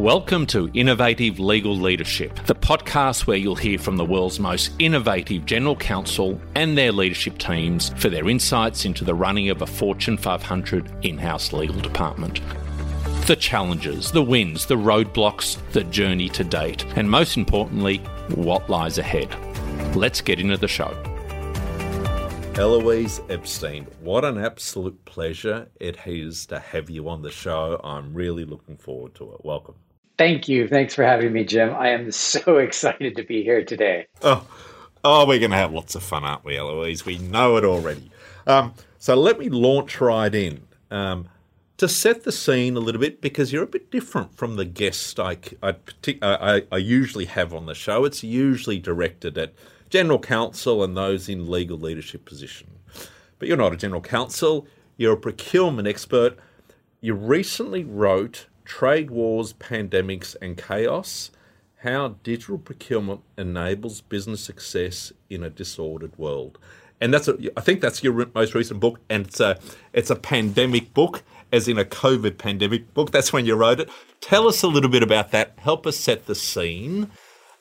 Welcome to Innovative Legal Leadership, the podcast where you'll hear from the world's most innovative general counsel and their leadership teams for their insights into the running of a Fortune 500 in house legal department. The challenges, the wins, the roadblocks, the journey to date, and most importantly, what lies ahead. Let's get into the show. Elouise Epstein, what an absolute pleasure it is to have you on the show. I'm really looking forward to it. Welcome. Thank you. Thanks for having me, Jim. I am so excited to be here today. Oh, oh we're going to have lots of fun, aren't we, Elouise? We know it already. Um, so let me launch right in um, to set the scene a little bit because you're a bit different from the guest I, I, I, I usually have on the show. It's usually directed at general counsel and those in legal leadership position. But you're not a general counsel, you're a procurement expert. You recently wrote Trade Wars, Pandemics, and Chaos How Digital Procurement Enables Business Success in a Disordered World. And that's a, I think that's your most recent book, and it's a it's a pandemic book, as in a COVID pandemic book. That's when you wrote it. Tell us a little bit about that. Help us set the scene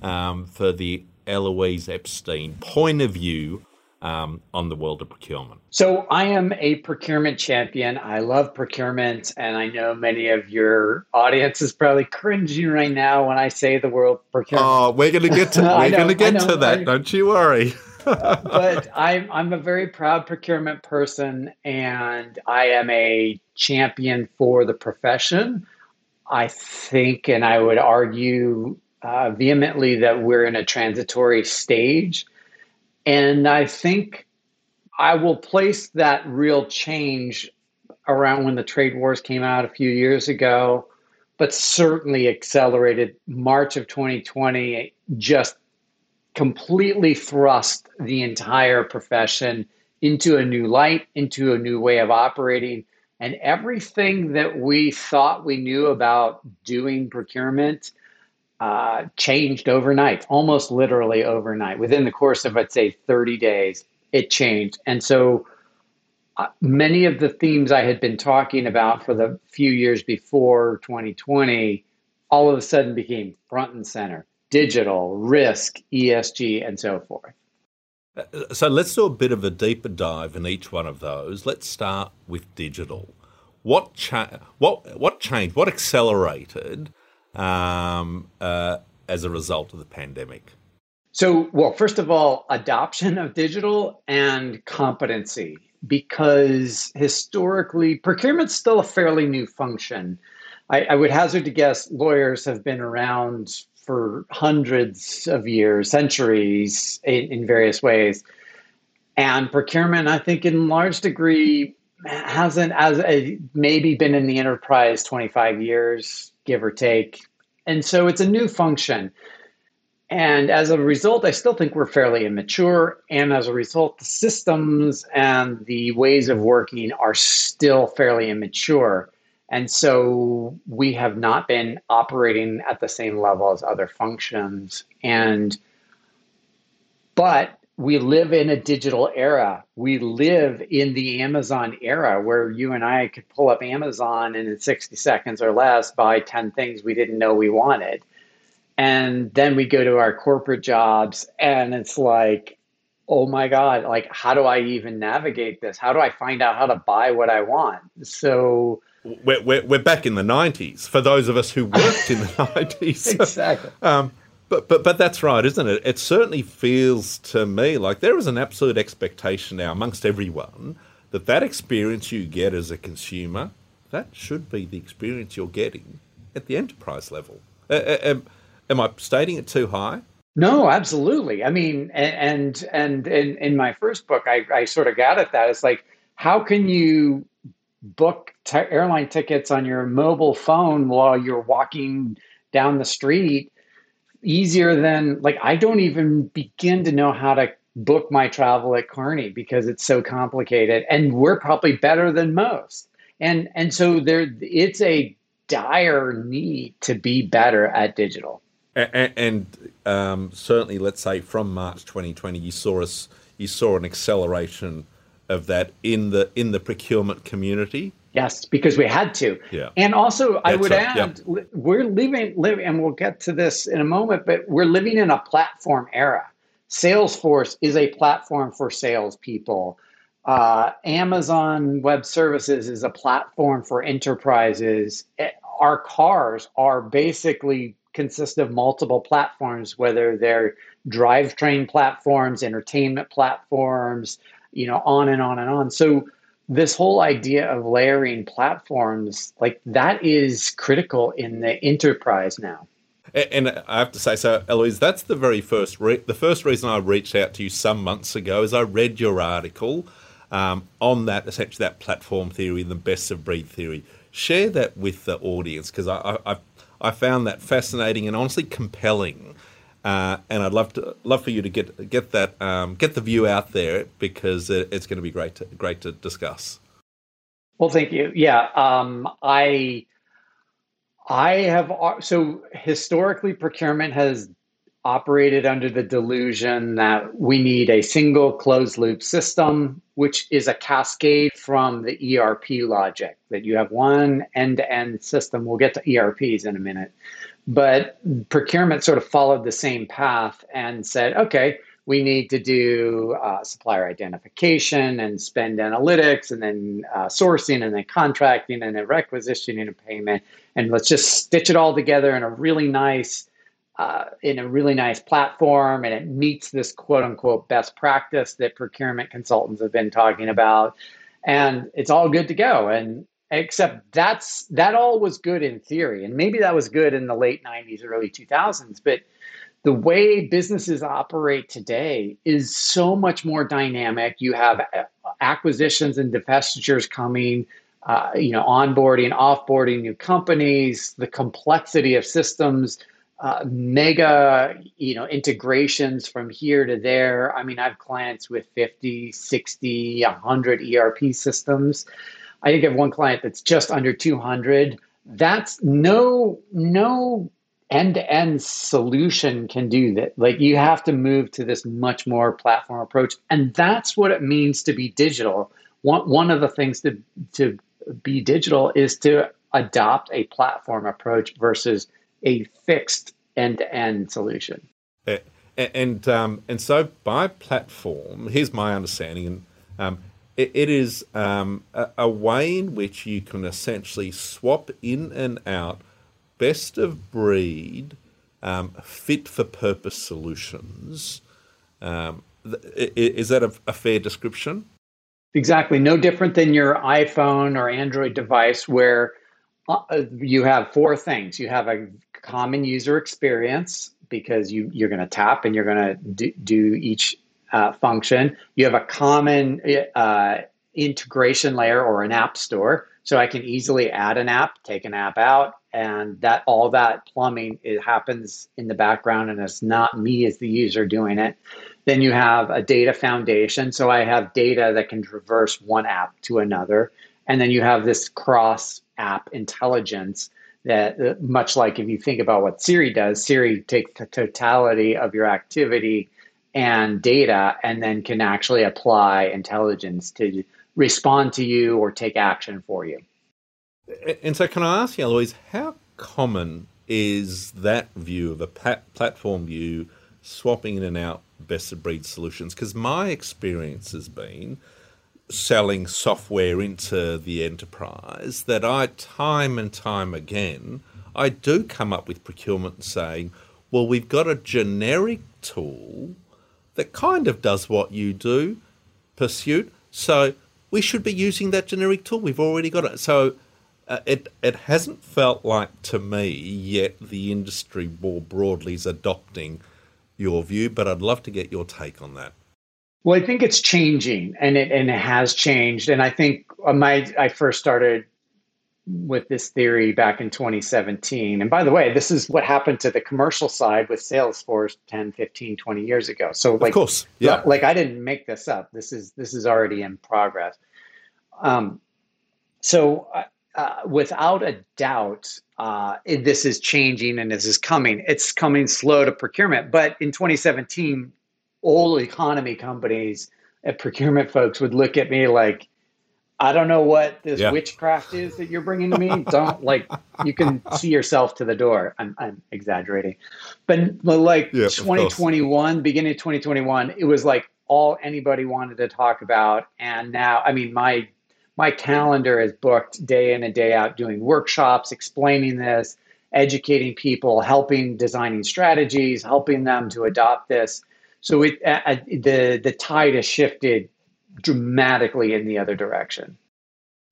um, for the Elouise Epstein point of view um, on the world of procurement? So, I am a procurement champion. I love procurement, and I know many of your audience is probably cringing right now when I say the word procurement. Oh, we're going to get to we're going to get to that. I, don't you worry. but I'm I'm a very proud procurement person, and I am a champion for the profession. I think, and I would argue uh, vehemently that we're in a transitory stage and I think I will place that real change around when the trade wars came out a few years ago, but certainly accelerated March of 2020, just completely thrust the entire profession into a new light, into a new way of operating. And everything that we thought we knew about doing procurement uh, changed overnight, almost literally overnight. Within the course of, I'd say, 30 days, it changed. And so uh, many of the themes I had been talking about for the few years before 2020 all of a sudden became front and center digital, risk, ESG, and so forth. Uh, so let's do a bit of a deeper dive in each one of those. Let's start with digital. What cha- what what changed? What accelerated um, uh, as a result of the pandemic? So, well, first of all, adoption of digital and competency, because historically, procurement's still a fairly new function. I, I would hazard to guess lawyers have been around for hundreds of years, centuries in, in various ways. And procurement, I think, in large degree, hasn't as a, maybe been in the enterprise 25 years give or take. And so it's a new function. And as a result, I still think we're fairly immature. And as a result, the systems and the ways of working are still fairly immature. And so we have not been operating at the same level as other functions. And, but we live in a digital era. We live in the Amazon era where you and I could pull up Amazon and in 60 seconds or less buy 10 things we didn't know we wanted. And then we go to our corporate jobs and it's like, oh my God, like, how do I even navigate this? How do I find out how to buy what I want? So, we're, we're, we're back in the 90s for those of us who worked in the 90s. exactly. Um, but but but that's right, isn't it? It certainly feels to me like there is an absolute expectation now amongst everyone that that experience you get as a consumer that should be the experience you're getting at the enterprise level. Am, am I stating it too high? No, absolutely. I mean, and and, and in, in my first book, I, I sort of got at that. It's like, how can you book t- airline tickets on your mobile phone while you're walking down the street easier than like I don't even begin to know how to book my travel at Kearney because it's so complicated and we're probably better than most. And and so there it's a dire need to be better at digital. And, and um, certainly, let's say from March 2020, you saw us, you saw an acceleration of that in the in the procurement community. Yes, because we had to. Yeah. And also, I would right, add, li- we're living, live, and we'll get to this in a moment, but we're living in a platform era. Salesforce is a platform for salespeople. Uh, Amazon Web Services is a platform for enterprises. Eh, Our cars are basically consist of multiple platforms, whether they're drivetrain platforms, entertainment platforms, you know, on and on and on. So this whole idea of layering platforms like that is critical in the enterprise now And I have to say, so Elouise, that's the very first re- the first reason I reached out to you some months ago is I read your article um, on that essentially that platform theory the best of breed theory. Share that with the audience because I I I found that fascinating and honestly compelling. Uh, and I'd love to love for you to get get that um, get the view out there because it, it's going to be great to great to discuss. well thank you. Yeah um, i i have uh, so historically procurement has operated under the delusion that we need a single closed loop system which is a cascade from the erp logic that you have one end-to-end system. We'll get to erps in a minute but procurement sort of followed the same path and said, okay, we need to do uh, supplier identification and spend analytics and then uh, sourcing and then contracting and then requisitioning and payment. And let's just stitch it all together in a really nice, uh, in a really nice platform. And it meets this quote unquote best practice that procurement consultants have been talking about. And it's all good to go. And except that's that all was good in theory and maybe that was good in the late 90s early 2000s but the way businesses operate today is so much more dynamic. You have acquisitions and divestitures coming uh, you know onboarding offboarding new companies the complexity of systems uh, mega you know integrations from here to there. I mean i have clients with 50 60 100 erp systems I think I have one client that's just under 200. That's no no end-to-end solution can do that. Like you have to move to this much more platform approach, and that's what it means to be digital. One one of the things to to be digital is to adopt a platform approach versus a fixed end-to-end solution. A- a- And um, and so by platform, here's my understanding, and um, it, it is um, a, a way in which you can essentially swap in and out best of breed, um, fit for purpose solutions. Um, th- is that a, a fair description? Exactly. No different than your iPhone or Android device where uh, you have four things. You have a common user experience because you, you're going to tap and you're going to do, do each uh, function. You have a common uh, integration layer or an app store. So I can easily add an app, take an app out, and that all that plumbing it happens in the background and it's not me as the user doing it. Then you have a data foundation. So I have data that can traverse one app to another. And then you have this cross app intelligence that, uh, much like if you think about what Siri does, Siri takes the totality of your activity and data and then can actually apply intelligence to respond to you or take action for you. And so, can I ask you, Elouise, how common is that view of a platform view swapping in and out best of breed solutions? Because my experience has been selling software into the enterprise that I, time and time again, I do come up with procurement saying, well, we've got a generic tool that kind of does what you do, pursuit. So we should be using that generic tool. We've already got it. So uh, it it hasn't felt like to me yet the industry more broadly is adopting your view, but I'd love to get your take on that. Well, I think it's changing, and it and it has changed. And I think uh, my I first started with this theory back in 2017. And by the way, this is what happened to the commercial side with Salesforce 10, 15, 20 years ago. So like of course, yeah. like I didn't make this up. This is this is already in progress. Um, so uh, uh, without a doubt, uh, this is changing and this is coming. It's coming slow to procurement, but in 2017, old economy companies procurement folks would look at me like, I don't know what this yeah. witchcraft is that you're bringing to me. don't like you can see yourself to the door. I'm, I'm exaggerating, but, but like yeah, 2021, beginning of 2021, it was like all anybody wanted to talk about. And now, I mean, my my calendar is booked day in and day out doing workshops, explaining this, educating people, helping designing strategies, helping them to adopt this. So it uh, the the tide has shifted dramatically in the other direction.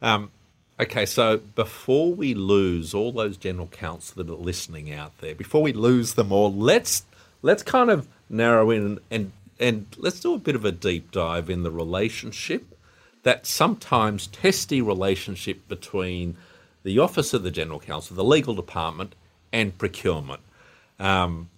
Um, okay, so before we lose all those general counts that are listening out there, before we lose them all, let's let's kind of narrow in and and let's do a bit of a deep dive in the relationship that sometimes testy relationship between the office of the general counsel, the legal department, and procurement. Um,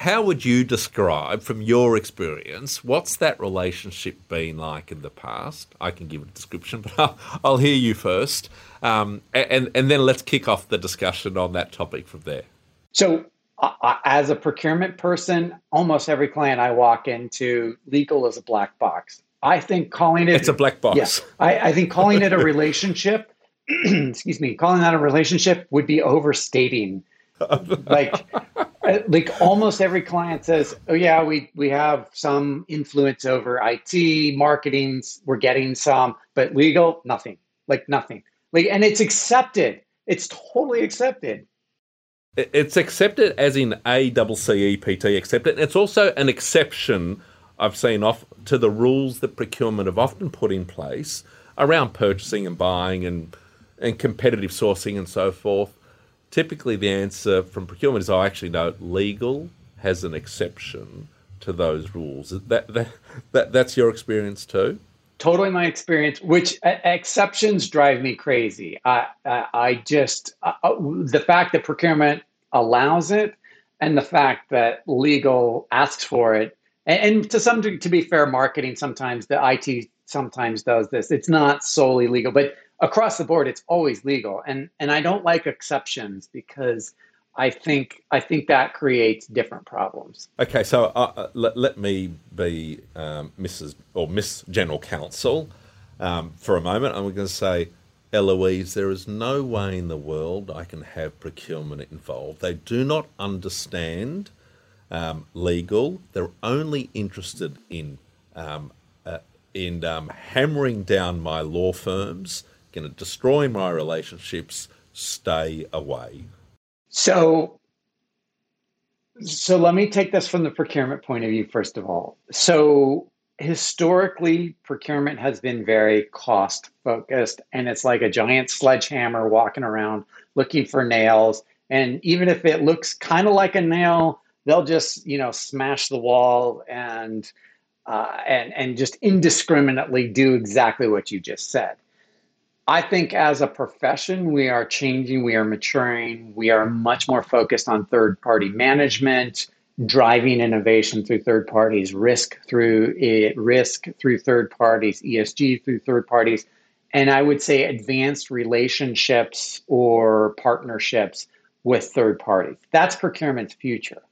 how would you describe, from your experience, what's that relationship been like in the past? I can give a description, but I'll, I'll hear you first, um, and and then let's kick off the discussion on that topic from there. So, uh, as a procurement person, almost every client I walk into, legal is a black box. I think calling it it's a black box. Yes, yeah, I, I think calling it a relationship. excuse me, calling that a relationship would be overstating like uh, like almost every client says, "Oh yeah, we we have some influence over IT, marketing, we're getting some, but legal, nothing. Like nothing. Like and it's accepted. It's totally accepted. It's accepted as in A double C E P T accepted. It's also an exception I've seen off to the rules that procurement have often put in place around purchasing and buying and and competitive sourcing and so forth typically the answer from procurement is, "I oh, actually no, legal has an exception to those rules." That that, that that's your experience too. Totally my experience. Which uh, exceptions drive me crazy. I I, I just uh, uh, the fact that procurement allows it, and the fact that legal asks for it, and, and to some to be fair, marketing sometimes the IT sometimes does this. It's not solely legal, but across the board it's always legal. And and i don't like exceptions because i think i think that creates different problems. Okay so uh, uh let, let me be um, mrs or miss general counsel um, for a moment. I'm going to say elouise there is no way in the world i can have procurement involved. They do not understand um, legal. They're only interested in um, uh, in um, hammering down my law firms going to destroy my relationships, stay away. So, so let me take this from the procurement point of view, first of all. So, historically, procurement has been very cost focused, and it's like a giant sledgehammer walking around looking for nails. And even if it looks kind of like a nail, they'll just you know smash the wall and uh, and and just indiscriminately do exactly what you just said. I think as a profession, we are changing, we are maturing, we are much more focused on third party management, driving innovation through third parties, risk through it, risk through third parties, ESG through third parties, and I would say advanced relationships or partnerships with third parties. That's procurement's future.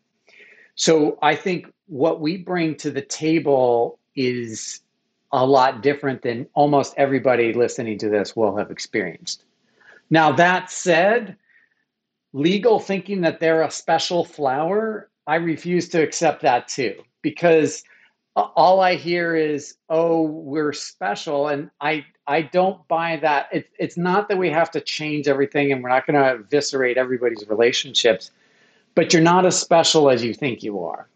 So I think what we bring to the table is a lot different than almost everybody listening to this will have experienced. Now, that said, legal thinking that they're a special flower, I refuse to accept that too, because all I hear is, "Oh, we're special," and I I don't buy that. It, it's not that we have to change everything, and we're not going to eviscerate everybody's relationships, but you're not as special as you think you are.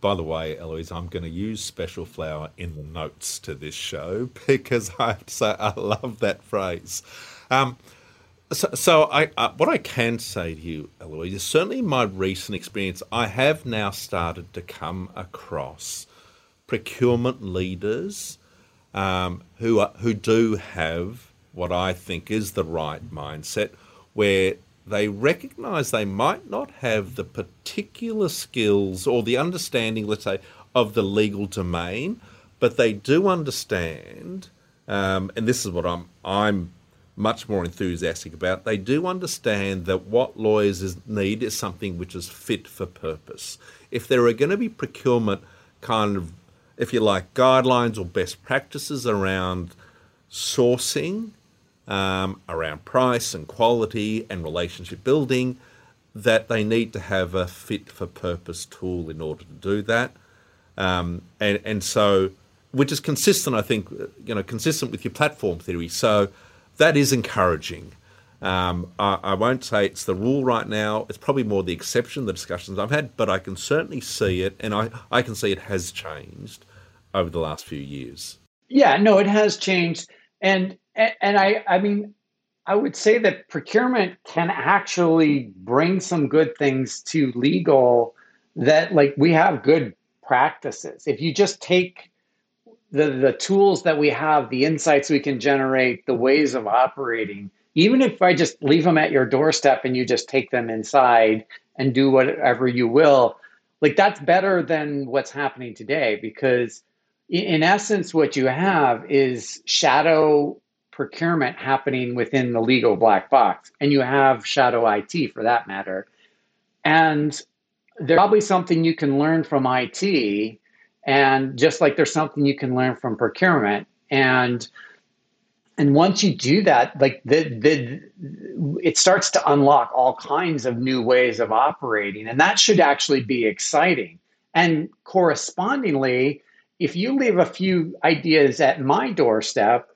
By the way, Elouise, I'm going to use special flower in the notes to this show because I say I love that phrase. Um, so, so I, uh, what I can say to you, Elouise, is certainly in my recent experience, I have now started to come across procurement leaders um, who are, who do have what I think is the right mindset, where they recognize they might not have the particular skills or the understanding, let's say, of the legal domain, but they do understand, um, and this is what I'm I'm much more enthusiastic about. They do understand that what lawyers is, need is something which is fit for purpose. If there are going to be procurement kind of, if you like, guidelines or best practices around sourcing, um, around price and quality and relationship building, that they need to have a fit for purpose tool in order to do that. Um, and, and so, which is consistent, I think, you know, consistent with your platform theory. So that is encouraging. Um, I, I, won't say it's the rule right now. It's probably more the exception, the discussions I've had, but I can certainly see it, and I, I can see it has changed over the last few years. Yeah, no, it has changed. And and I I mean, I would say that procurement can actually bring some good things to legal that like we have good practices. If you just take the the tools that we have, the insights we can generate, the ways of operating, even if I just leave them at your doorstep and you just take them inside and do whatever you will, like that's better than what's happening today because in essence what you have is shadow procurement happening within the legal black box and you have shadow IT for that matter. And there's probably something you can learn from IT and just like there's something you can learn from procurement. And and once you do that like the, the it starts to unlock all kinds of new ways of operating and that should actually be exciting. And correspondingly if you leave a few ideas at my doorstep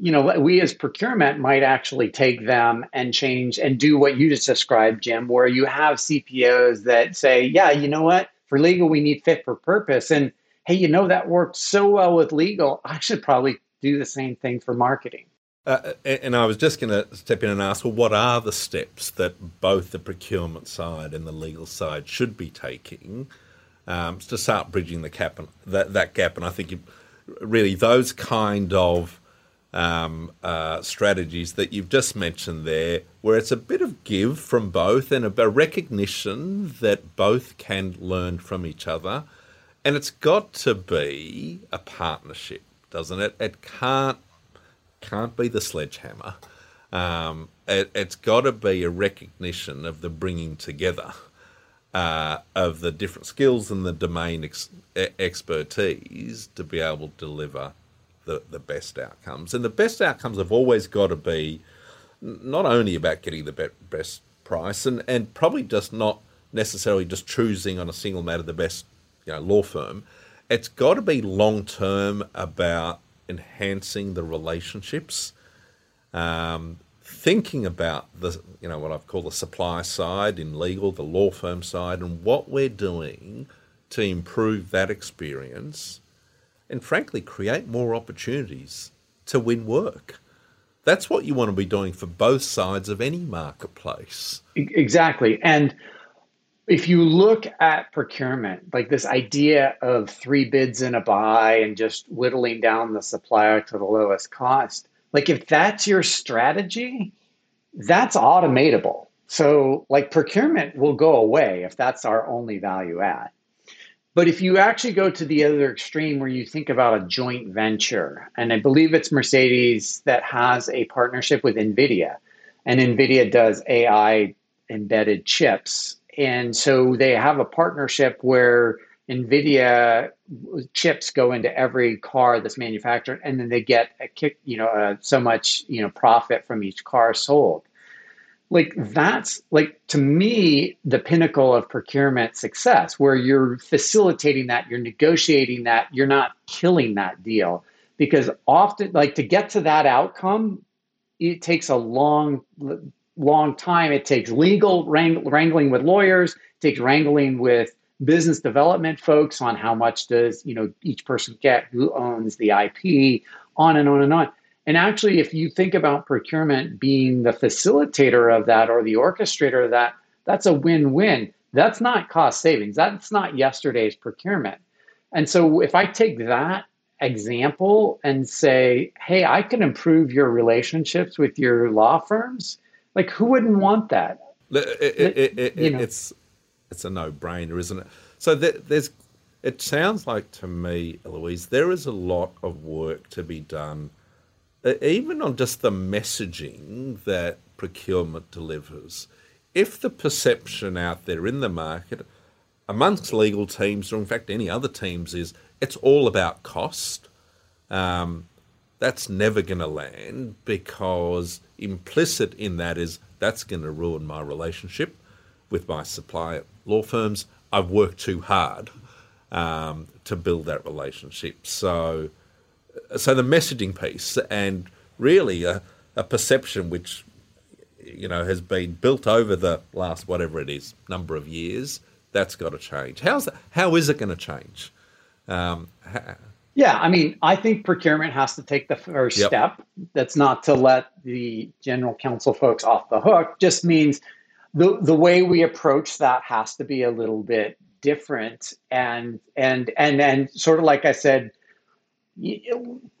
you know we as procurement might actually take them and change and do what you just described jim where you have cpos that say yeah you know what? For legal we need fit for purpose. And hey you know that worked so well with legal i should probably do the same thing for marketing. Uh, and I was just going to step in and ask, well, what are the steps that both the procurement side and the legal side should be taking um, to start bridging the gap and that, that gap? And I think you, really those kind of um, uh, strategies that you've just mentioned there, where it's a bit of give from both and a, recognition that both can learn from each other, and it's got to be a partnership, doesn't it? It can't can't be the sledgehammer. Um, it, has got to be a recognition of the bringing together uh, of the different skills and the domain ex- expertise to be able to deliver the, the best outcomes. And the best outcomes have always got to be not only about getting the be- best price and, and probably just not necessarily just choosing on a single matter the best you know, law firm. It's got to be long term about enhancing the relationships, um, thinking about the you know what I've called the supply side in legal, the law firm side, and what we're doing to improve that experience, and frankly create more opportunities to win work. That's what you want to be doing for both sides of any marketplace. Exactly, and if you look at procurement, like this idea of three bids in a buy and just whittling down the supplier to the lowest cost, like if that's your strategy, that's automatable. So, like procurement will go away if that's our only value add. But if you actually go to the other extreme where you think about a joint venture, and I believe it's Mercedes that has a partnership with NVIDIA, and NVIDIA does AI embedded chips and so they have a partnership where NVIDIA chips go into every car that's manufactured, and then they get a kick, you know, uh, so much, you know, profit from each car sold. Like that's like to me the pinnacle of procurement success, where you're facilitating that, you're negotiating that, you're not killing that deal, because often, like to get to that outcome, it takes a long long time. It takes legal wrang- wrangling with lawyers, it takes wrangling with business development folks on how much does you know each person get, who owns the IP, on and on and on. And actually, if you think about procurement being the facilitator of that or the orchestrator of that, that's a win-win. That's not cost savings. That's not yesterday's procurement. And so if I take that example and say, hey, I can improve your relationships with your law firms like, who wouldn't want that? It, it, it, you know. It's it's a no brainer, isn't it? So there's. It sounds like to me, Elouise, there is a lot of work to be done, even on just the messaging that procurement delivers. If the perception out there in the market, amongst legal teams, or in fact any other teams, is it's all about cost, um, that's never going to land because implicit in that is that's going to ruin my relationship with my supplier law firms. I've worked too hard um, to build that relationship. So, so the messaging piece and really a, a perception which you know has been built over the last whatever it is number of years. That's got to change. How's that? How is it going to change? Um, yeah, I mean, I think procurement has to take the first yep. step. That's not to let the general counsel folks off the hook. Just means the the way we approach that has to be a little bit different. And and and and sort of like I said,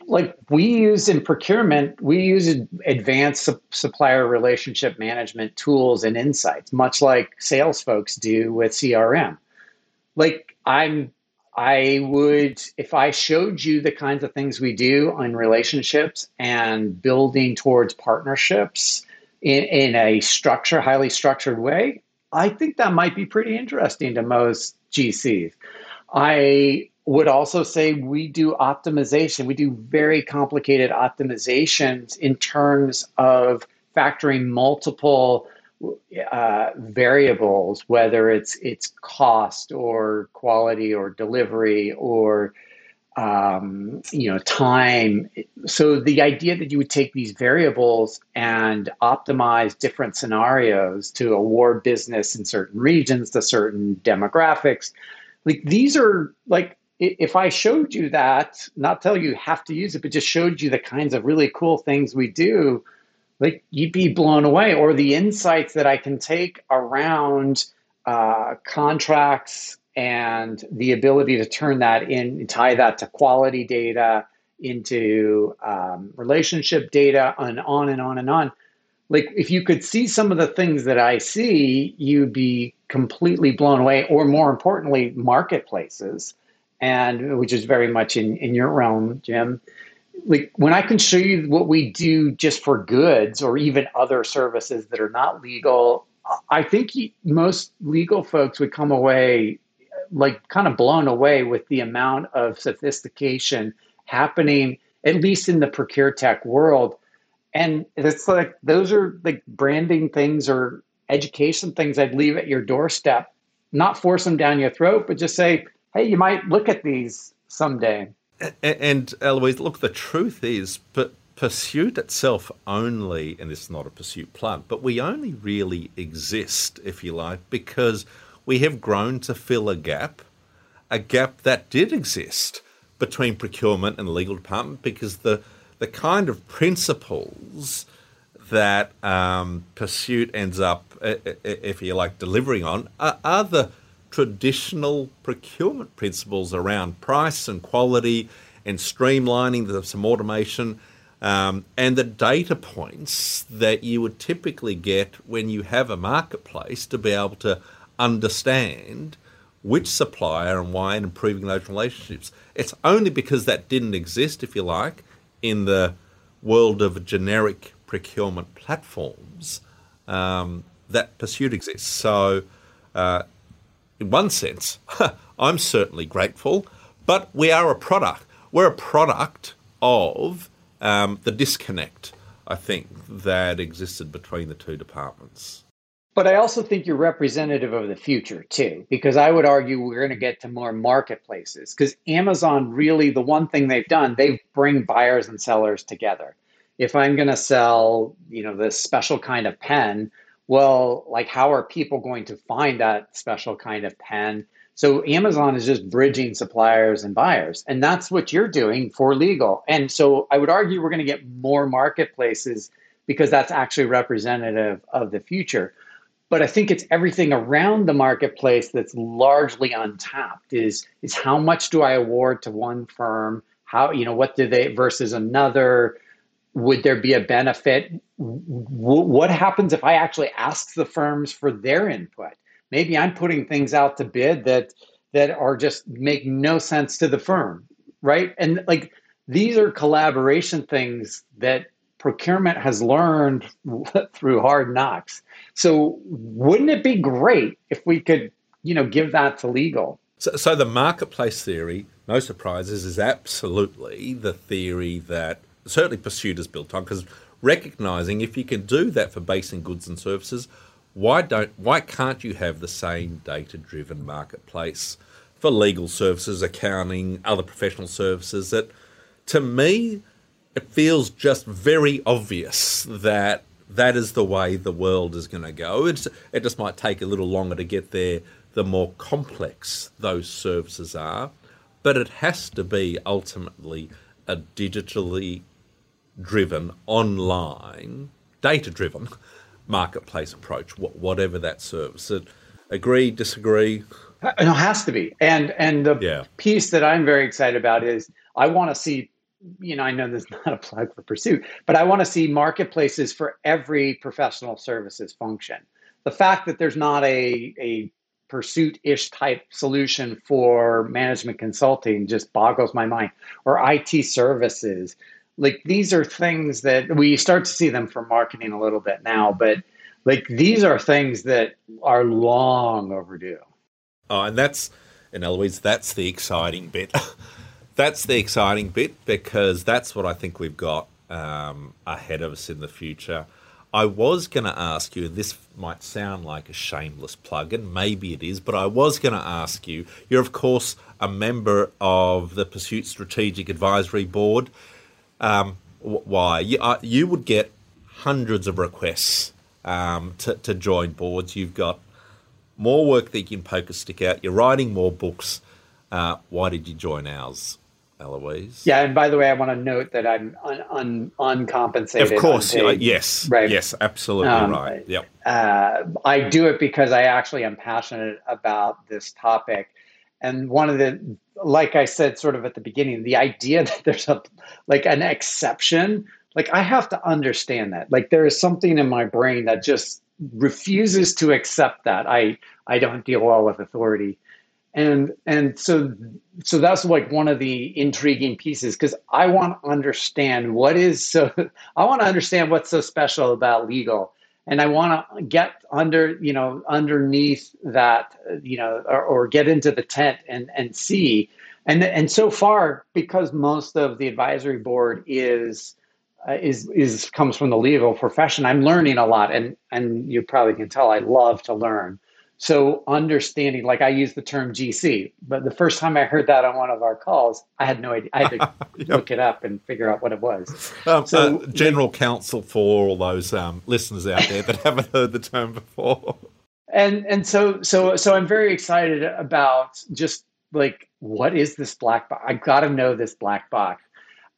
like we use in procurement, we use advanced supplier relationship management tools and insights, much like sales folks do with CRM. Like I'm I would, if I showed you the kinds of things we do on relationships and building towards partnerships in, in a structure, highly structured way, I think that might be pretty interesting to most GCs. I would also say we do optimization. We do very complicated optimizations in terms of factoring multiple uh, variables, whether it's it's cost or quality or delivery or um, you know time. So the idea that you would take these variables and optimize different scenarios to award business in certain regions to certain demographics, like these are like if I showed you that, not tell you have to use it, but just showed you the kinds of really cool things we do like you'd be blown away. Or the insights that i can take around uh, contracts and the ability to turn that in tie that to quality data into um, relationship data and on and on and on. Like if you could see some of the things that i see you'd be completely blown away or more importantly marketplaces and which is very much in, in your realm jim like when I can show you what we do just for goods or even other services that are not legal, I think most legal folks would come away like kind of blown away with the amount of sophistication happening, at least in the procure tech world. And it's like those are like branding things or education things I'd leave at your doorstep, not force them down your throat, but just say, hey, you might look at these someday. And Elouise, look, the truth is, but pursuit itself only, and it's not a pursuit plug, but we only really exist, if you like, because we have grown to fill a gap, a gap that did exist between procurement and the legal department, because the the kind of principles that um, pursuit ends up, if you like, delivering on are, are the traditional procurement principles around price and quality and streamlining some automation um, and the data points that you would typically get when you have a marketplace to be able to understand which supplier and why and improving those relationships. It's only because that didn't exist, if you like, in the world of generic procurement platforms um, that Pursuit exists. So, uh, in one sense, I'm certainly grateful, but we are a product. We're a product of um, the disconnect, I think, that existed between the two departments. But I also think you're representative of the future too, because I would argue we're going to get to more marketplaces. Because Amazon really, the one thing they've done, they bring buyers and sellers together. If I'm going to sell, you know, this special kind of pen, well, like how are people going to find that special kind of pen? So Amazon is just bridging suppliers and buyers. And that's what you're doing for legal. And so I would argue we're going to get more marketplaces because that's actually representative of the future. But I think it's everything around the marketplace that's largely untapped is is how much do I award to one firm? How, you know, what do they versus another? Would there be a benefit? what happens if I actually ask the firms for their input? Maybe I'm putting things out to bid that that are just make no sense to the firm, right? And like these are collaboration things that procurement has learned through hard knocks. So wouldn't it be great if we could, you know, give that to legal? So, so the marketplace theory, no surprises, is absolutely the theory that certainly Pursuit is built on because recognizing if you can do that for basing goods and services, why don't why can't you have the same data driven marketplace for legal services, accounting, other professional services that to me it feels just very obvious that that is the way the world is going to go. It's, it just might take a little longer to get there the more complex those services are, but it has to be ultimately a digitally driven, online, data driven marketplace approach, whatever that serves. Agree, disagree? Uh, it has to be. And and the yeah. piece that I'm very excited about is I want to see you know, I know this is not a plug for Pursuit, but I want to see marketplaces for every professional services function. The fact that there's not a, a pursuit ish type solution for management consulting just boggles my mind, or IT services. Like these are things that we start to see them for marketing a little bit now, but like these are things that are long overdue. Oh, and that's, and Elouise, that's the exciting bit. that's the exciting bit because that's what I think we've got um, ahead of us in the future. I was going to ask you, and this might sound like a shameless plug, and maybe it is, but I was going to ask you. You're, of course, a member of the Pursuit Strategic Advisory Board. Um, why? You, uh, you, would get hundreds of requests um, to, to join boards. You've got more work that you can poke a stick out. You're writing more books. Uh, why did you join ours? Elouise. Yeah, and by the way, I want to note that I'm un, un, uncompensated. Of course, unpaid, yes, right. yes, absolutely um, right. Yep. Uh, I do it because I actually am passionate about this topic, and one of the, like I said, sort of at the beginning, the idea that there's a like an exception, like I have to understand that. Like there is something in my brain that just refuses to accept that. I I don't deal well with authority and and so so that's like one of the intriguing pieces because i want to understand what is so i want to understand what's so special about legal and i want to get under you know underneath that you know or, or get into the tent and and see. And and so far because most of the advisory board is uh, is is comes from the legal profession i'm learning a lot. And and you probably can tell i love to learn so understanding, like I use the term GC, but the first time I heard that on one of our calls, I had no idea. I had to yep. look it up and figure out what it was. Um, so, uh, general counsel for all those um, listeners out there that haven't heard the term before. And and so so so I'm very excited about just like what is this black box? I got to know this black box.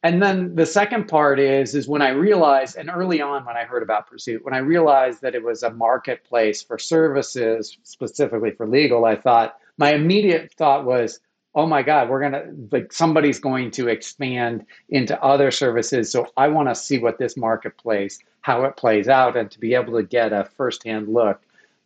And then the second part is is when I realized, and early on when I heard about Pursuit, when I realized that it was a marketplace for services, specifically for legal, I thought my immediate thought was, oh my God, we're gonna like somebody's going to expand into other services. So I want to see what this marketplace, how it plays out, and to be able to get a firsthand look.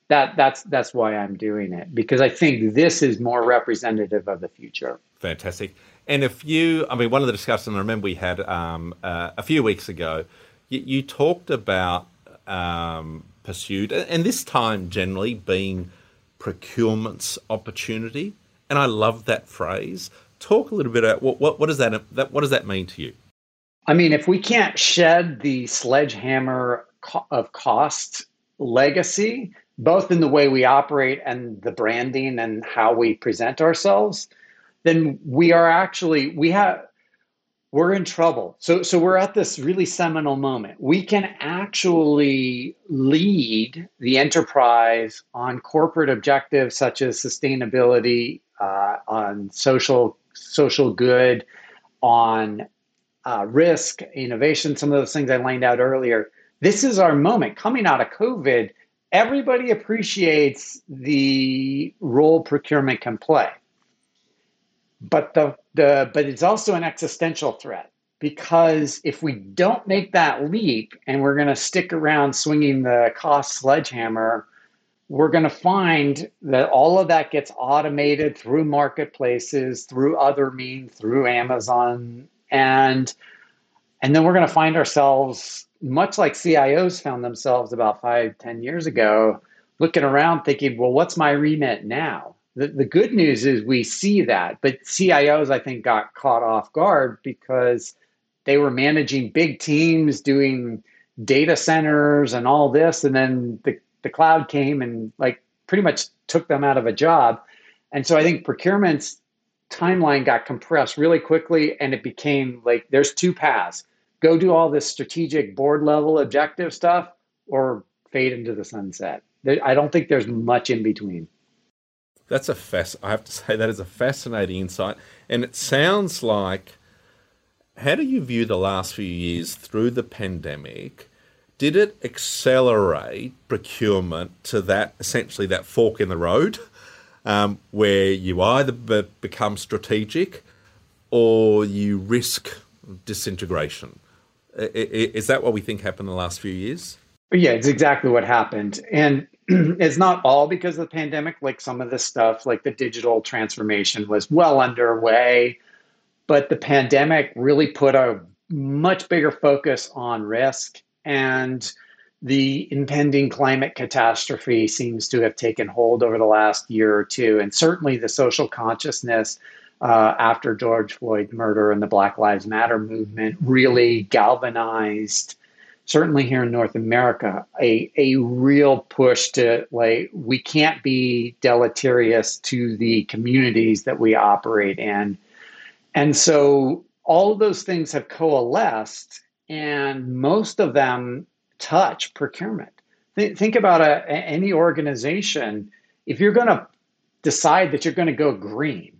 That that's that's why I'm doing it because I think this is more representative of the future. Fantastic. And if you, I mean, one of the discussions I remember we had um, uh, a few weeks ago, you, you talked about um, pursuit, and this time generally being procurement's opportunity. And I love that phrase. Talk a little bit about what, what, what does that, that what does that mean to you? I mean, if we can't shed the sledgehammer of cost legacy, both in the way we operate and the branding and how we present ourselves, then we are actually we have we're in trouble. So so we're at this really seminal moment. We can actually lead the enterprise on corporate objectives such as sustainability, uh, on social social good, on uh, risk, innovation. Some of those things I laid out earlier. This is our moment coming out of COVID. Everybody appreciates the role procurement can play but the, the but it's also an existential threat because if we don't make that leap and we're going to stick around swinging the cost sledgehammer we're going to find that all of that gets automated through marketplaces through other means through amazon and and then we're going to find ourselves much like cios found themselves about five ten years ago looking around thinking well what's my remit now the, good news is we see that, but CIOs, I think, got caught off guard because they were managing big teams doing data centers and all this. And then the, the cloud came and like pretty much took them out of a job. And so I think procurement's timeline got compressed really quickly and it became like there's two paths go do all this strategic board level objective stuff or fade into the sunset. I don't think there's much in between. That's a fast. I have to say that is a fascinating insight, and it sounds like. How do you view the last few years through the pandemic? Did it accelerate procurement to that essentially that fork in the road, um, where you either be- become strategic or you risk disintegration? Is that what we think happened in the last few years? Yeah, it's exactly what happened. And it's not all because of the pandemic. Like some of the stuff, like the digital transformation was well underway, but the pandemic really put a much bigger focus on risk. And the impending climate catastrophe seems to have taken hold over the last year or two. And certainly the social consciousness uh, after George Floyd murder and the Black Lives Matter movement really galvanized, certainly here in North America, a, a real push to like, we can't be deleterious to the communities that we operate in. And so all of those things have coalesced, and most of them touch procurement. Th- think about a, any organization. If you're going to decide that you're going to go green,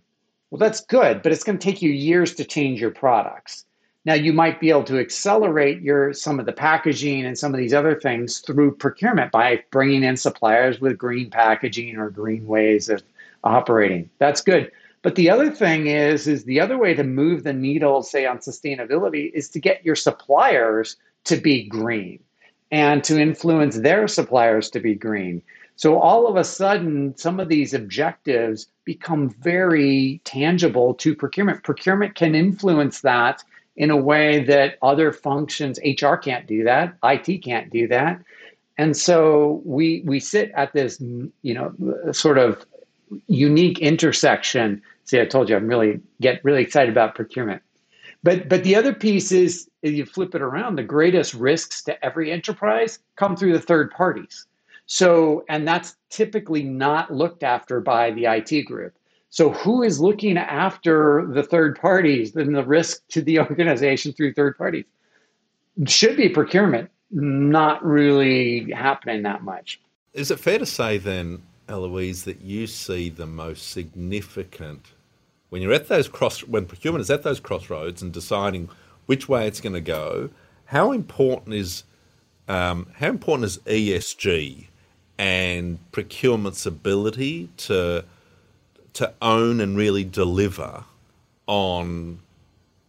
well, that's good, but it's going to take you years to change your products. Now, you might be able to accelerate your some of the packaging and some of these other things through procurement by bringing in suppliers with green packaging or green ways of operating. That's good. But the other thing is, is the other way to move the needle, say on sustainability, is to get your suppliers to be green and to influence their suppliers to be green. So all of a sudden, some of these objectives become very tangible to procurement. Procurement can influence that in a way that other functions, HR can't do that, IT can't do that. And so we we sit at this, you know, sort of unique intersection. See, I told you I'm really get really excited about procurement. But but the other piece is you flip it around, the greatest risks to every enterprise come through the third parties. So, and that's typically not looked after by the IT group. So, who is looking after the third parties and the risk to the organization through third parties? Should be procurement, not really happening that much. Is it fair to say then, Elouise, that you see the most significant when you're at those cross when procurement is at those crossroads and deciding which way it's going to go? How important is um, how important is ESG and procurement's ability to to own and really deliver on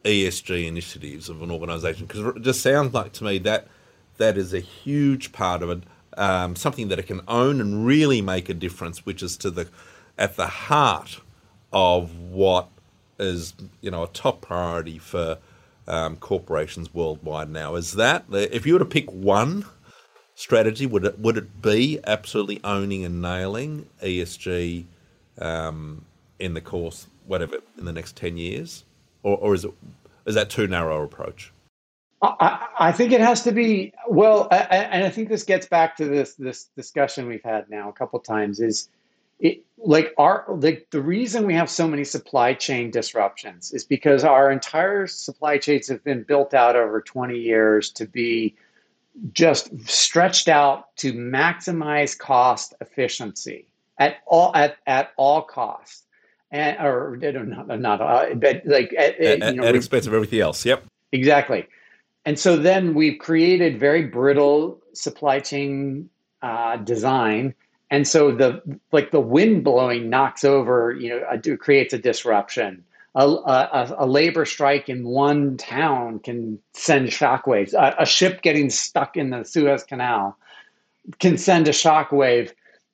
ESG initiatives of an organisation because it just sounds like to me that that is a huge part of it, um, something that it can own and really make a difference, which is to the at the heart of what is you know a top priority for um, corporations worldwide now. Is that if you were to pick one strategy? Would it would it be absolutely owning and nailing ESG um, in the course, whatever, in the next ten years, or, or is it is that too narrow approach? I, I think it has to be well, I, and I think this gets back to this this discussion we've had now a couple times. Is it like our like the reason we have so many supply chain disruptions is because our entire supply chains have been built out over 20 years to be just stretched out to maximize cost efficiency at all at, at all costs. And or not, not uh, but like at, at, you know, at expense of everything else. Yep. Exactly. And so then we've created very brittle supply chain uh, design. And so the like the wind blowing knocks over you know a, creates a disruption. A, a, a, labor strike in one town can send shockwaves. A, a ship getting stuck in the Suez Canal can send a shockwave.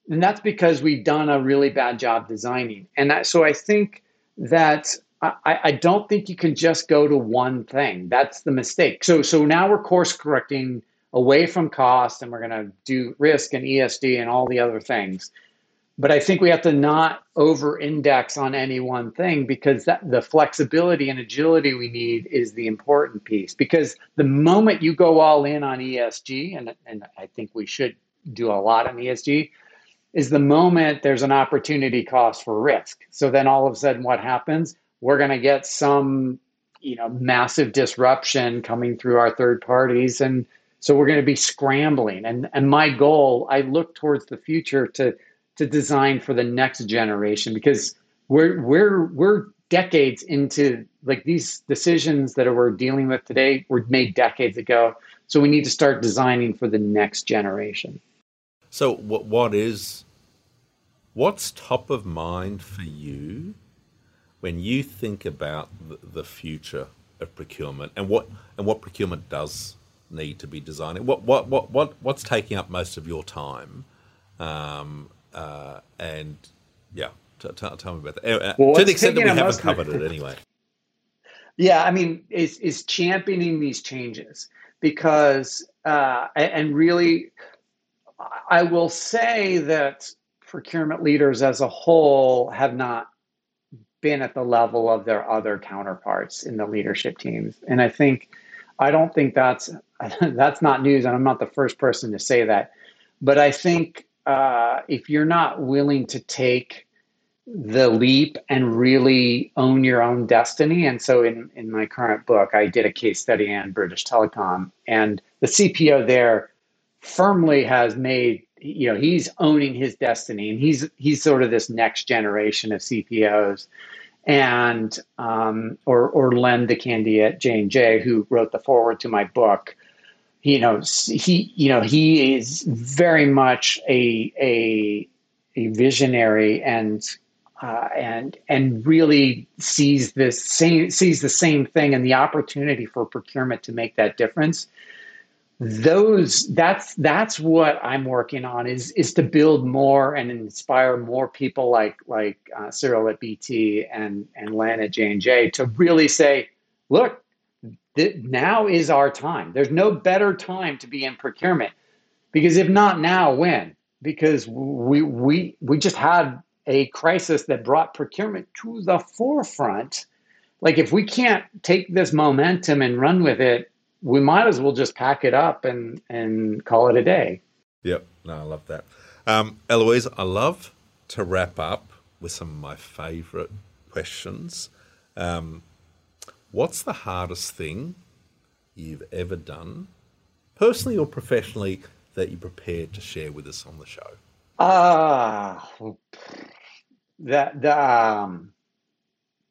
And that's because we've done a really bad job designing. And that, so I think that I, I don't think you can just go to one thing. That's the mistake. So so now we're course correcting away from cost and we're going to do risk and ESG and all the other things. but I think we have to not over index on any one thing because that, the flexibility and agility we need is the important piece. Because the moment you go all in on ESG, and, and I think we should do a lot on ESG, is the moment there's an opportunity cost for risk. So then all of a sudden, what happens? We're going to get some, you know, massive disruption coming through our third parties, and so we're going to be scrambling. And and my goal, I look towards the future to to design for the next generation because we're we're we're decades into like these decisions that we're dealing with today were made decades ago so we need to start designing for the next generation so what what is what's top of mind for you when you think about the, future of procurement and what and what procurement does need to be designed what what what, what what's taking up most of your time um, uh, and yeah, t- t- tell me about that. Uh, well, to the extent that we haven't covered it anyway. Yeah, I mean, is is championing these changes because, uh, and really, I will say that procurement leaders as a whole have not been at the level of their other counterparts in the leadership teams, and I think I don't think that's that's not news, and I'm not the first person to say that, but I think uh, if you're not willing to take the leap and really own your own destiny. And so in, in my current book, I did a case study on British Telecom, and the CPO there firmly has made, you know, he's owning his destiny and he's he's sort of this next generation of CPOs. And um, or or Len DeCandia at J and J, who wrote the forward to my book, you know he you know he is very much a a a visionary and uh, and and really sees this same sees the same thing and the opportunity for procurement to make that difference those that's that's what i'm working on is is to build more and inspire more people like like uh, cyril at bt and and lan at j&j to really say look now is our time. There's no better time to be in procurement because if not now, when? Because we we we just had a crisis that brought procurement to the forefront. Like if we can't take this momentum and run with it, we might as well just pack it up and and call it a day. Yep, no, I love that. Um, Elouise, I love to wrap up with some of my favourite questions. Um, What's the hardest thing you've ever done, personally or professionally, that you're prepared to share with us on the show? Ah, uh, that the um,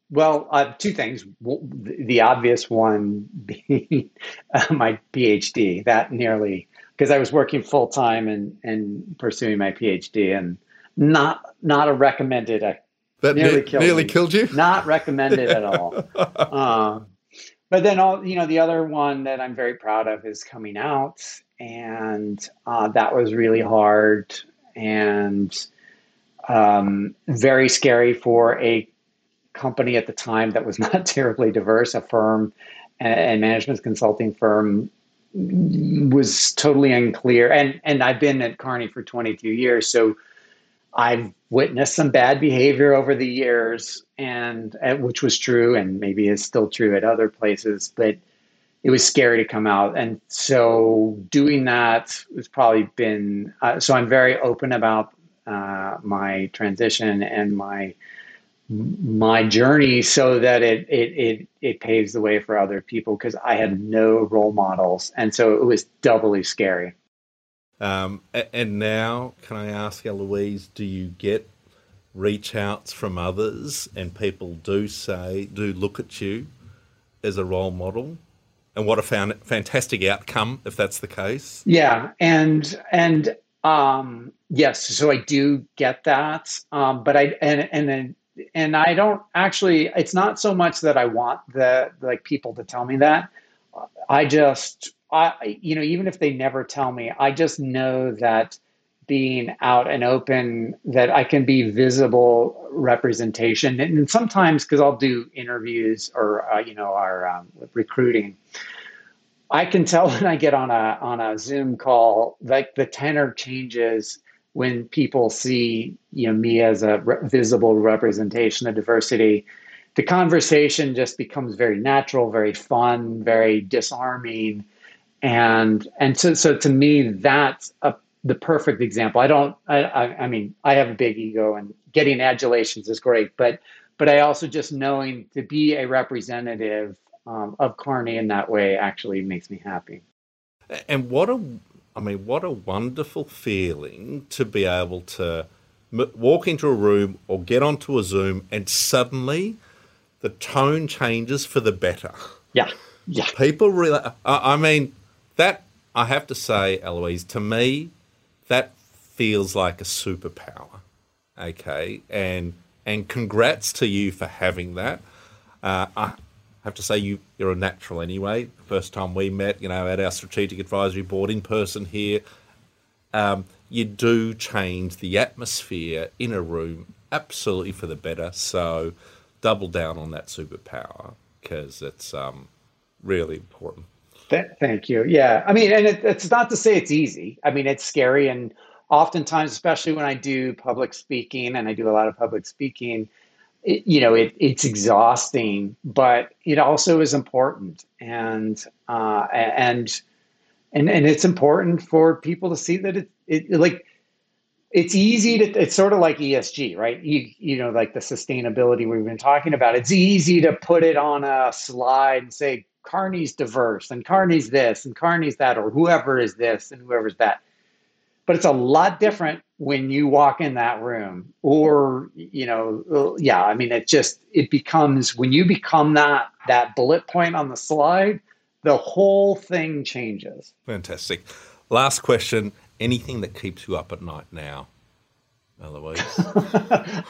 well, uh, two things. The obvious one being uh, my PhD. That nearly because I was working full time and and pursuing my PhD, and not not a recommended I that nearly, killed, nearly killed you. Not recommended at all. um, but then all you know, the other one that I'm very proud of is coming out, and uh, that was really hard and um, very scary for a company at the time that was not terribly diverse. A firm and management consulting firm was totally unclear, and and I've been at Kearney for 22 years, so I've witnessed some bad behavior over the years, and uh, which was true, and maybe is still true at other places. But it was scary to come out, and so doing that has probably been. Uh, so I'm very open about uh, my transition and my my journey, so that it it it it paves the way for other people because I had no role models, and so it was doubly scary. Um, and now, can I ask Elouise, do you get reach outs from others and people do say, do look at you as a role model? And what a fan- fantastic outcome if that's the case. Yeah. And, and, um, yes, so I do get that. Um, but I, and, and then, and I don't actually, it's not so much that I want the, like people to tell me that. I just, I, you know, even if they never tell me, I just know that being out and open, that I can be visible representation. And sometimes, because I'll do interviews or, uh, you know, our um, recruiting, I can tell when I get on a on a Zoom call, like the tenor changes when people see you know me as a re- visible representation of diversity the conversation just becomes very natural very fun very disarming. And and so so to me that's a, the perfect example. I don't I, I i mean i have a big ego and getting adulations is great but but i also just knowing to be a representative um, of Kearney in that way actually makes me happy. And what a I mean, what a wonderful feeling to be able to m- walk into a room or get onto a Zoom and suddenly the tone changes for the better. Yeah. Yeah. People really, I mean, that, I have to say, Elouise, to me, that feels like a superpower. Okay. And, and congrats to you for having that. Uh, I, have to say you you're a natural anyway. First time we met, you know, at our strategic advisory board in person here, um, you do change the atmosphere in a room absolutely for the better. So double down on that superpower because it's um, really important. Thank you. Yeah, I mean, and it, it's not to say it's easy. I mean, it's scary, and oftentimes, especially when I do public speaking, and I do a lot of public speaking it, you know, it, it's exhausting, but it also is important, and uh, and and and it's important for people to see that it, it like it's easy to it's sort of like ESG, right? You you know, like the sustainability we've been talking about. It's easy to put it on a slide and say Kearney's diverse and Kearney's this and Kearney's that, or whoever is this and whoever's that. But it's a lot different when you walk in that room or you know uh, yeah i mean it just it becomes when you become that that bullet point on the slide the whole thing changes. Fantastic. Last question. Anything that keeps you up at night now elouise?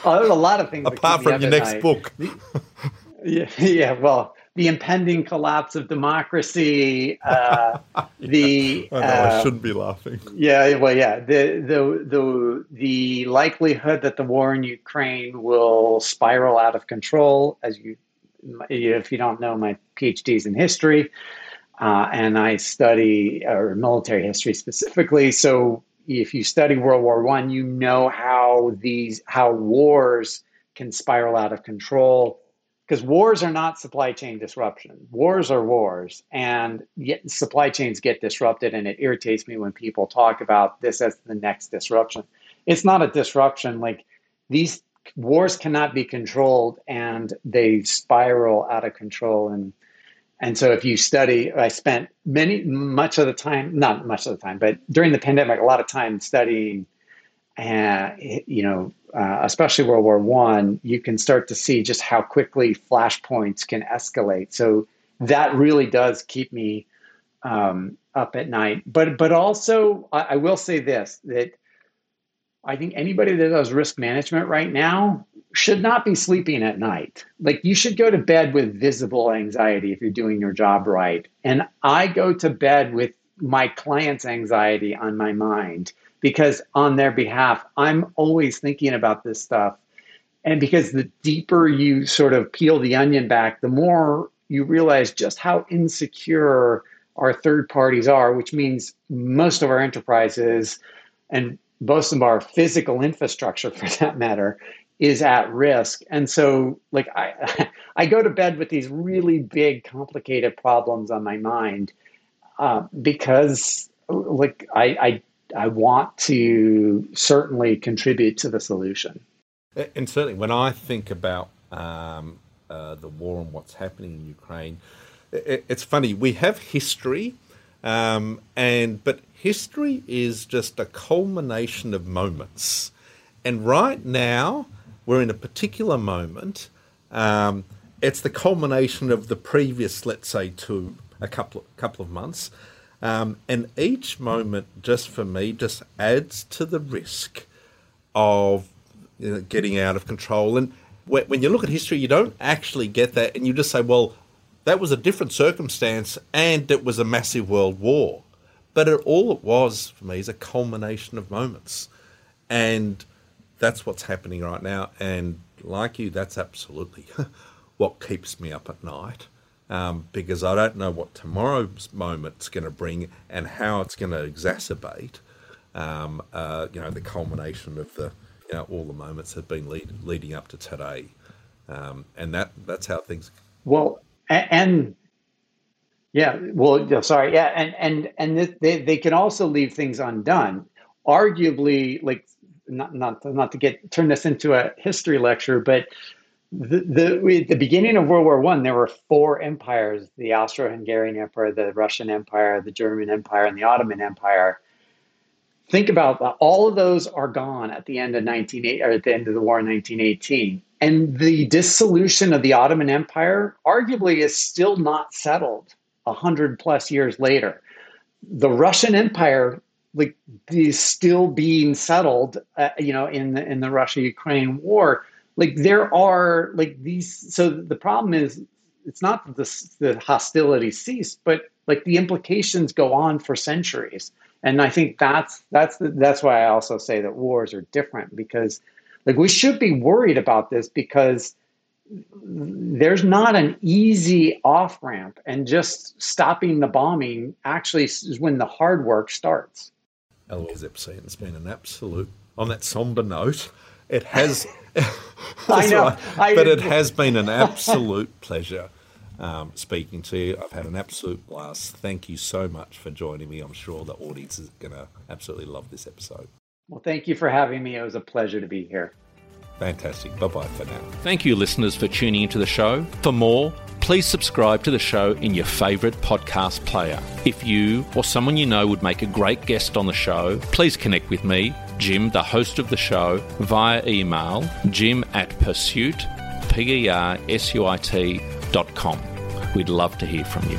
Oh, there's a lot of things apart from your next night. book. Yeah yeah well the impending collapse of democracy, uh, the I, know, uh, I shouldn't be laughing. Yeah, well, yeah, the the the the likelihood that the war in Ukraine will spiral out of control, as you, if you don't know, my PhD is in history, uh, and I study or military history specifically. So, if you study World War One, you know how these how wars can spiral out of control because wars are not supply chain disruption. Wars are wars, and yet supply chains get disrupted, and it irritates me when people talk about this as the next disruption. It's not a disruption. Like these wars cannot be controlled, and they spiral out of control. And and so, if you study, I spent many much of the time, not much of the time, but during the pandemic, a lot of time studying and you know, uh, especially World War One, you can start to see just how quickly flashpoints can escalate. So that really does keep me um, up at night. But but also, I, I will say this that I think anybody that does risk management right now should not be sleeping at night. Like you should go to bed with visible anxiety if you're doing your job right. And I go to bed with my client's anxiety on my mind because on their behalf, I'm always thinking about this stuff. And because the deeper you sort of peel the onion back, the more you realize just how insecure our third parties are, which means most of our enterprises and most of our physical infrastructure for that matter is at risk. And so like I I go to bed with these really big complicated problems on my mind uh, because like I, I I want to certainly contribute to the solution. And certainly, when I think about um, uh, the war and what's happening in Ukraine, it, it's funny. We have history, um, and but history is just a culmination of moments. And right now, we're in a particular moment. Um, it's the culmination of the previous, let's say, two a couple couple of months. Um, and each moment, just for me, just adds to the risk of you know, getting out of control. And when you look at history, you don't actually get that, and you just say, well, that was a different circumstance, and it was a massive world war. But it, all it was for me is a culmination of moments, and that's what's happening right now. And like you, that's absolutely what keeps me up at night um, because I don't know what tomorrow's moment's going to bring and how it's going to exacerbate. um, uh, you know, the culmination of the you know, all the moments that have been lead, leading up to today, um, and that that's how things. Well, and, and yeah, well, sorry, yeah, and and and they they can also leave things undone. Arguably, like not not not to get turn this into a history lecture, but the, the the beginning of World War One, there were four empires: the Austro-Hungarian Empire, the Russian Empire, the German Empire, and the Ottoman Empire. Think about that. All of those are gone at the end of 19 or at the end of the war in 1918. And the dissolution of the Ottoman Empire arguably is still not settled a hundred plus years later. The Russian Empire like is still being settled, uh, you know, in the in the Russia-Ukraine war like there are like these so the problem is it's not that the, the hostility ceased but like the implications go on for centuries. And i think that's that's the, that's why i also say that wars are different because like we should be worried about this because there's not an easy off ramp and just stopping the bombing actually is when the hard work starts. Elouise it's been an absolute on that somber note it has I know. Right. I, but it has been an absolute pleasure um, speaking to you. I've had an absolute blast. Thank you so much for joining me. I'm sure the audience is going to absolutely love this episode. Well, thank you for having me. It was a pleasure to be here. Fantastic. Bye bye for now. Thank you, listeners, for tuning into the show. For more, please subscribe to the show in your favourite podcast player. If you or someone you know would make a great guest on the show, please connect with me Jim, the host of the show, via email jim at pursuit, P-E-R-S-U-I-T dot com. We'd love to hear from you.